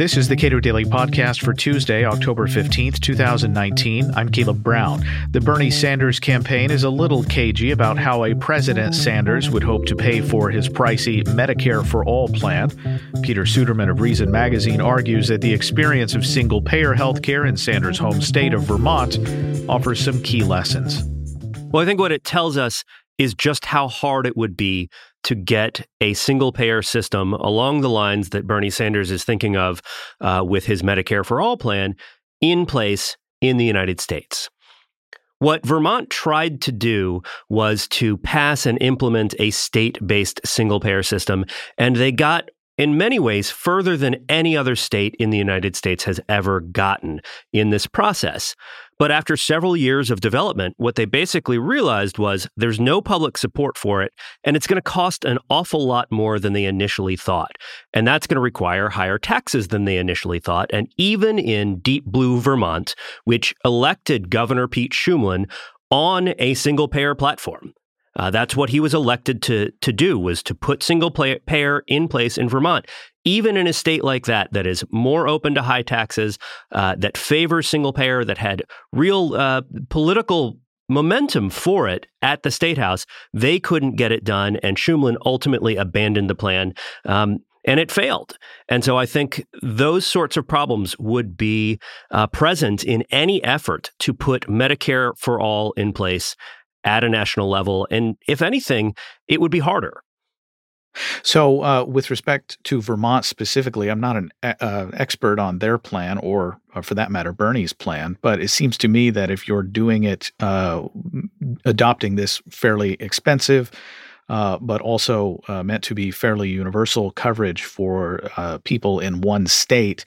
This is the Cato Daily Podcast for Tuesday, October 15th, 2019. I'm Caleb Brown. The Bernie Sanders campaign is a little cagey about how a President Sanders would hope to pay for his pricey Medicare for All plan. Peter Suderman of Reason magazine argues that the experience of single payer health care in Sanders' home state of Vermont offers some key lessons. Well, I think what it tells us is just how hard it would be to get a single payer system along the lines that Bernie Sanders is thinking of uh, with his Medicare for All plan in place in the United States. What Vermont tried to do was to pass and implement a state based single payer system, and they got in many ways further than any other state in the United States has ever gotten in this process. But after several years of development, what they basically realized was there's no public support for it, and it's going to cost an awful lot more than they initially thought. And that's going to require higher taxes than they initially thought. And even in deep blue Vermont, which elected Governor Pete Shumlin on a single payer platform, uh, that's what he was elected to to do was to put single payer in place in Vermont. Even in a state like that, that is more open to high taxes, uh, that favors single payer, that had real uh, political momentum for it at the state house, they couldn't get it done, and Shumlin ultimately abandoned the plan. Um, and it failed. And so I think those sorts of problems would be uh, present in any effort to put Medicare for all in place at a national level. And if anything, it would be harder. So, uh, with respect to Vermont specifically, I'm not an uh, expert on their plan, or, or, uh, for that matter, Bernie's plan. But it seems to me that if you're doing it, uh, adopting this fairly expensive, uh, but also uh, meant to be fairly universal coverage for people in one state,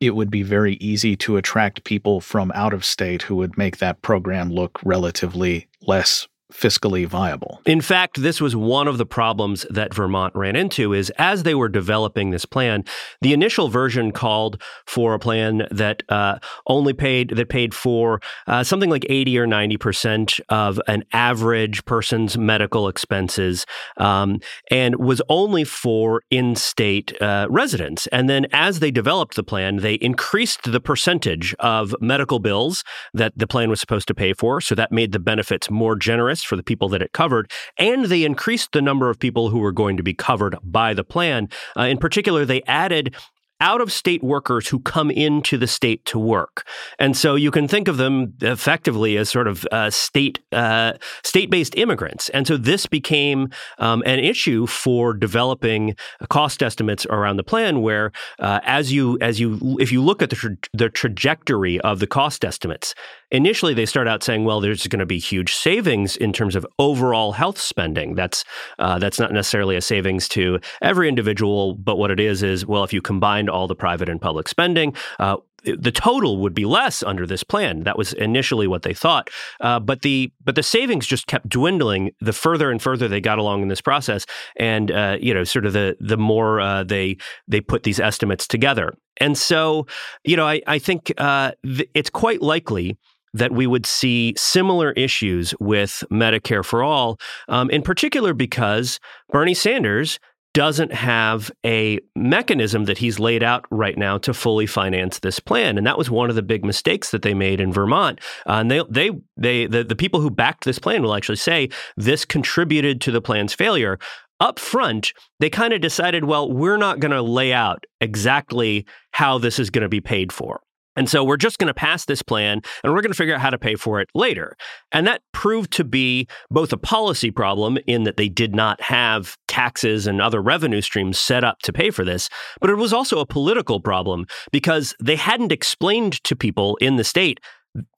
it would be very easy to attract people from out of state who would make that program look relatively less fiscally viable. In fact, this was one of the problems that Vermont ran into is as they were developing this plan, the initial version called for a plan that uh, only paid that paid for uh, something like 80 or 90 percent of an average person's medical expenses um, and was only for in-state uh, residents. And then as they developed the plan, they increased the percentage of medical bills that the plan was supposed to pay for. So that made the benefits more generous for the people that it covered, and they increased the number of people who were going to be covered by the plan. Uh, in particular, they added out of state workers who come into the state to work. And so you can think of them effectively as sort of uh, state uh, state based immigrants. And so this became um, an issue for developing cost estimates around the plan, where uh, as you as you if you look at the tra- the trajectory of the cost estimates, initially they start out saying, well, there's going to be huge savings in terms of overall health spending. That's uh, that's not necessarily a savings to every individual, but what it is is well, if you combine all the private and public spending. Uh, the total would be less under this plan. That was initially what they thought, uh, but the but the savings just kept dwindling the further and further they got along in this process, and uh, you know, sort of the the more uh, they they put these estimates together, and so you know, I I think uh, th- it's quite likely that we would see similar issues with Medicare for all, um, in particular because Bernie Sanders doesn't have a mechanism that he's laid out right now to fully finance this plan, and that was one of the big mistakes that they made in Vermont. Uh, and they, they, they, the, the people who backed this plan will actually say this contributed to the plan's failure. Up front, they kind of decided, well, we're not going to lay out exactly how this is going to be paid for. And so we're just going to pass this plan and we're going to figure out how to pay for it later. And that proved to be both a policy problem in that they did not have taxes and other revenue streams set up to pay for this, but it was also a political problem because they hadn't explained to people in the state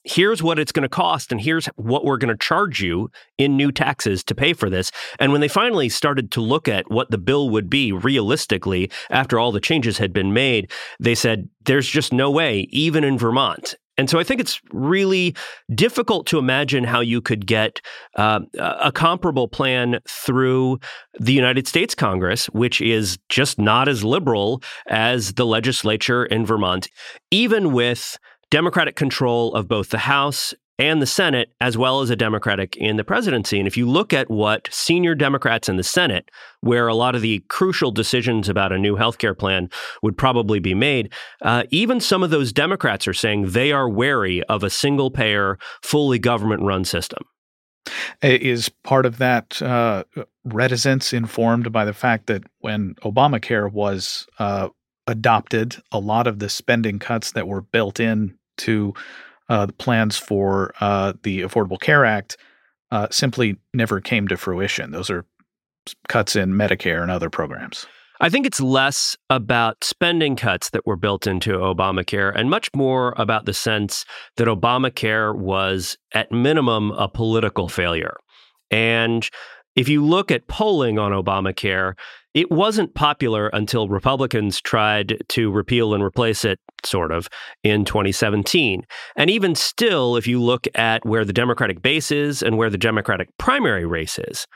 here's what it's going to cost and here's what we're going to charge you in new taxes to pay for this. And when they finally started to look at what the bill would be realistically after all the changes had been made, they said there's just no way even in Vermont. And so I think it's really difficult to imagine how you could get uh, a comparable plan through the United States Congress, which is just not as liberal as the legislature in Vermont, even with Democratic control of both the House and the Senate, as well as a Democratic in the presidency. And if you look at what senior Democrats in the Senate, where a lot of the crucial decisions about a new health care plan would probably be made, uh, even some of those Democrats are saying they are wary of a single payer, fully government run system. Is part of that uh, reticence informed by the fact that when Obamacare was uh, adopted, a lot of the spending cuts that were built in to uh, the plans for uh, the Affordable Care Act uh, simply never came to fruition. Those are cuts in Medicare and other programs. I think it's less about spending cuts that were built into Obamacare and much more about the sense that Obamacare was, at minimum, a political failure. And if you look at polling on Obamacare, it wasn't popular until Republicans tried to repeal and replace it, sort of, in 2017. And even still, if you look at where the Democratic base is and where the Democratic primary race is,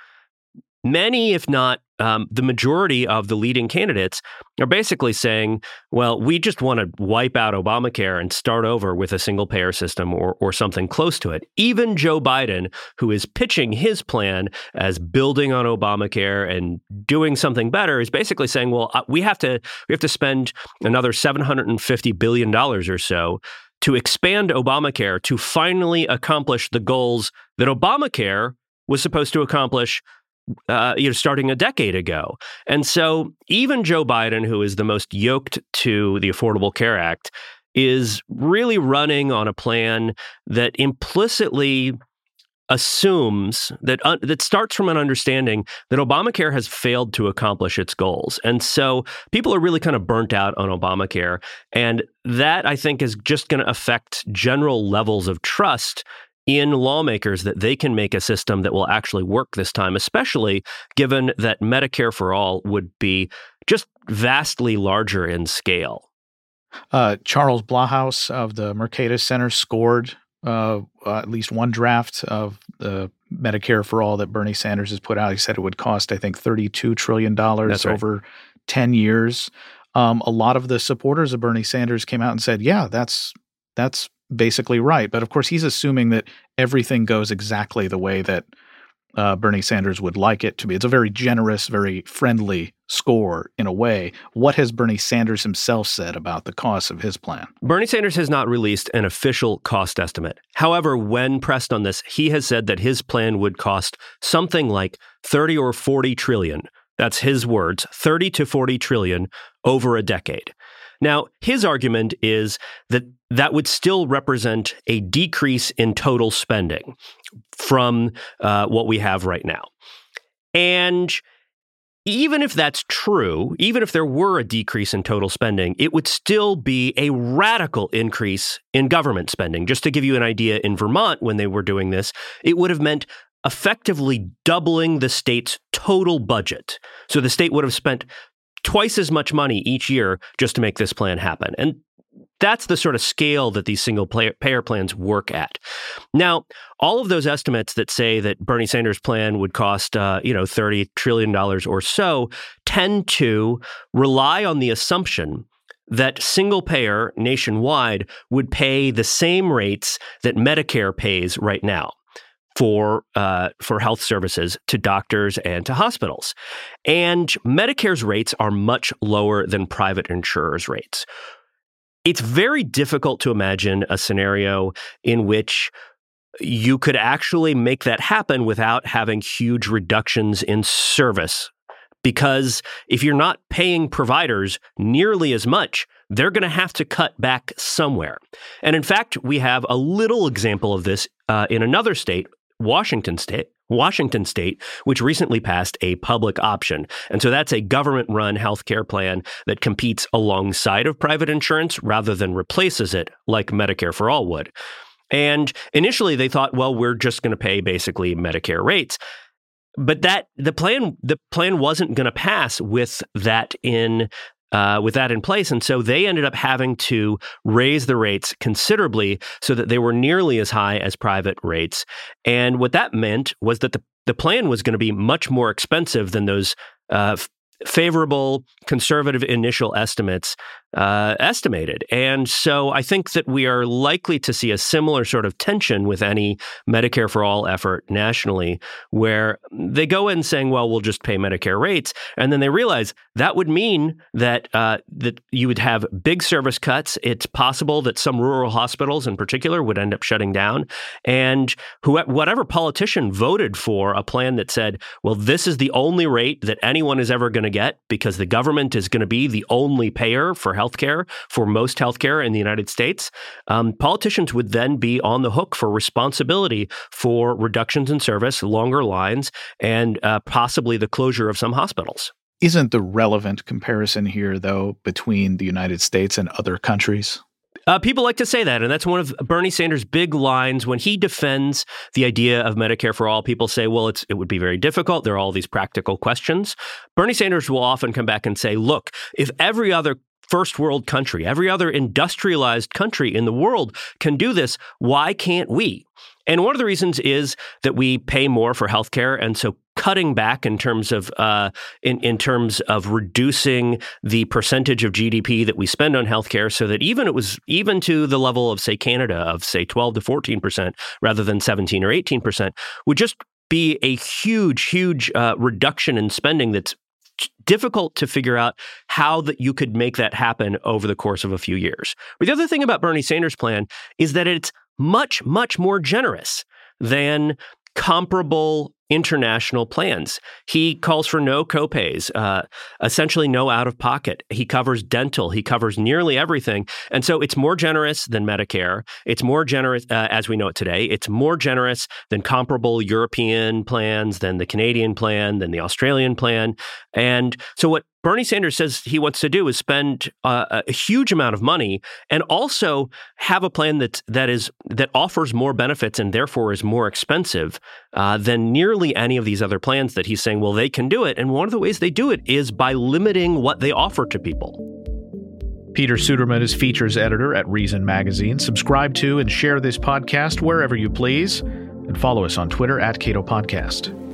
many, if not um, the majority of the leading candidates, are basically saying, well, we just want to wipe out Obamacare and start over with a single payer system or, or something close to it. Even Joe Biden, who is pitching his plan as building on Obamacare and doing something better, is basically saying, well, uh, we have to we have to spend another $750 billion or so to expand Obamacare to finally accomplish the goals that Obamacare was supposed to accomplish uh, you know, starting a decade ago. And so even Joe Biden, who is the most yoked to the Affordable Care Act, is really running on a plan that implicitly assumes that uh, that starts from an understanding that Obamacare has failed to accomplish its goals. And so people are really kind of burnt out on Obamacare and that I think is just going to affect general levels of trust in lawmakers that they can make a system that will actually work this time, especially given that Medicare for All would be just vastly larger in scale. Uh, Charles Blahous of the Mercatus Center scored uh, uh, at least one draft of the Medicare for All that Bernie Sanders has put out. He said it would cost, I think, $32 trillion right. over 10 years. Um, a lot of the supporters of Bernie Sanders came out and said, yeah, that's that's basically right. But of course, he's assuming that everything goes exactly the way that uh, Bernie Sanders would like it to be. It's a very generous, very friendly score in a way. What has Bernie Sanders himself said about the cost of his plan? Bernie Sanders has not released an official cost estimate. However, when pressed on this, he has said that his plan would cost something like 30 or 40 trillion. That's his words, 30 to 40 trillion over a decade. Now, his argument is that that would still represent a decrease in total spending from uh, what we have right now. And even if that's true, even if there were a decrease in total spending, it would still be a radical increase in government spending. Just to give you an idea, in Vermont, when they were doing this, it would have meant effectively doubling the state's total budget. So the state would have spent twice as much money each year just to make this plan happen. And that's the sort of scale that these single payer plans work at. Now, all of those estimates that say that Bernie Sanders' plan would cost, uh, you know, thirty trillion dollars or so, tend to rely on the assumption that single payer nationwide would pay the same rates that Medicare pays right now for uh, for health services to doctors and to hospitals. And Medicare's rates are much lower than private insurers' rates. It's very difficult to imagine a scenario in which you could actually make that happen without having huge reductions in service. Because if you're not paying providers nearly as much, they're going to have to cut back somewhere. And in fact, we have a little example of this uh, in another state, Washington State, Washington State, which recently passed a public option. And so that's a government run healthcare plan that competes alongside of private insurance rather than replaces it like Medicare for All would. And initially they thought, well, we're just going to pay basically Medicare rates. But that the plan the plan wasn't going to pass with that in uh, with that in place. And so they ended up having to raise the rates considerably so that they were nearly as high as private rates. And what that meant was that the, the plan was going to be much more expensive than those uh, favorable conservative initial estimates uh, estimated. And so I think that we are likely to see a similar sort of tension with any Medicare for all effort nationally, where they go in saying, well, we'll just pay Medicare rates. And then they realize that would mean that, uh, that you would have big service cuts. It's possible that some rural hospitals in particular would end up shutting down. And who, whatever politician voted for a plan that said, well, this is the only rate that anyone is ever going to get because the government is going to be the only payer for healthcare, for most healthcare in the United States, um, politicians would then be on the hook for responsibility for reductions in service, longer lines, and uh, possibly the closure of some hospitals. Isn't the relevant comparison here, though, between the United States and other countries? Uh, people like to say that, and that's one of Bernie Sanders' big lines when he defends the idea of Medicare for all. People say, "Well, it's it would be very difficult. There are all these practical questions." Bernie Sanders will often come back and say, "Look, if every other first world country, every other industrialized country in the world can do this, why can't we?" And one of the reasons is that we pay more for healthcare, and so cutting back in terms of uh, in in terms of reducing the percentage of GDP that we spend on healthcare, so that even it was even to the level of say Canada of say twelve to fourteen percent rather than seventeen or eighteen percent would just be a huge, huge uh, reduction in spending that's difficult to figure out how that you could make that happen over the course of a few years. But the other thing about Bernie Sanders' plan is that it's much, much more generous than comparable international plans. He calls for no copays, uh, essentially no out of pocket. He covers dental. He covers nearly everything. And so it's more generous than Medicare. It's more generous, uh, as we know it today. It's more generous than comparable European plans, than the Canadian plan, than the Australian plan. And so what Bernie Sanders says he wants to do is spend uh, a huge amount of money and also have a plan that that is that offers more benefits and therefore is more expensive uh, than nearly any of these other plans that he's saying. Well, they can do it, and one of the ways they do it is by limiting what they offer to people. Peter Suderman is features editor at Reason Magazine. Subscribe to and share this podcast wherever you please, and follow us on Twitter at Cato Podcast.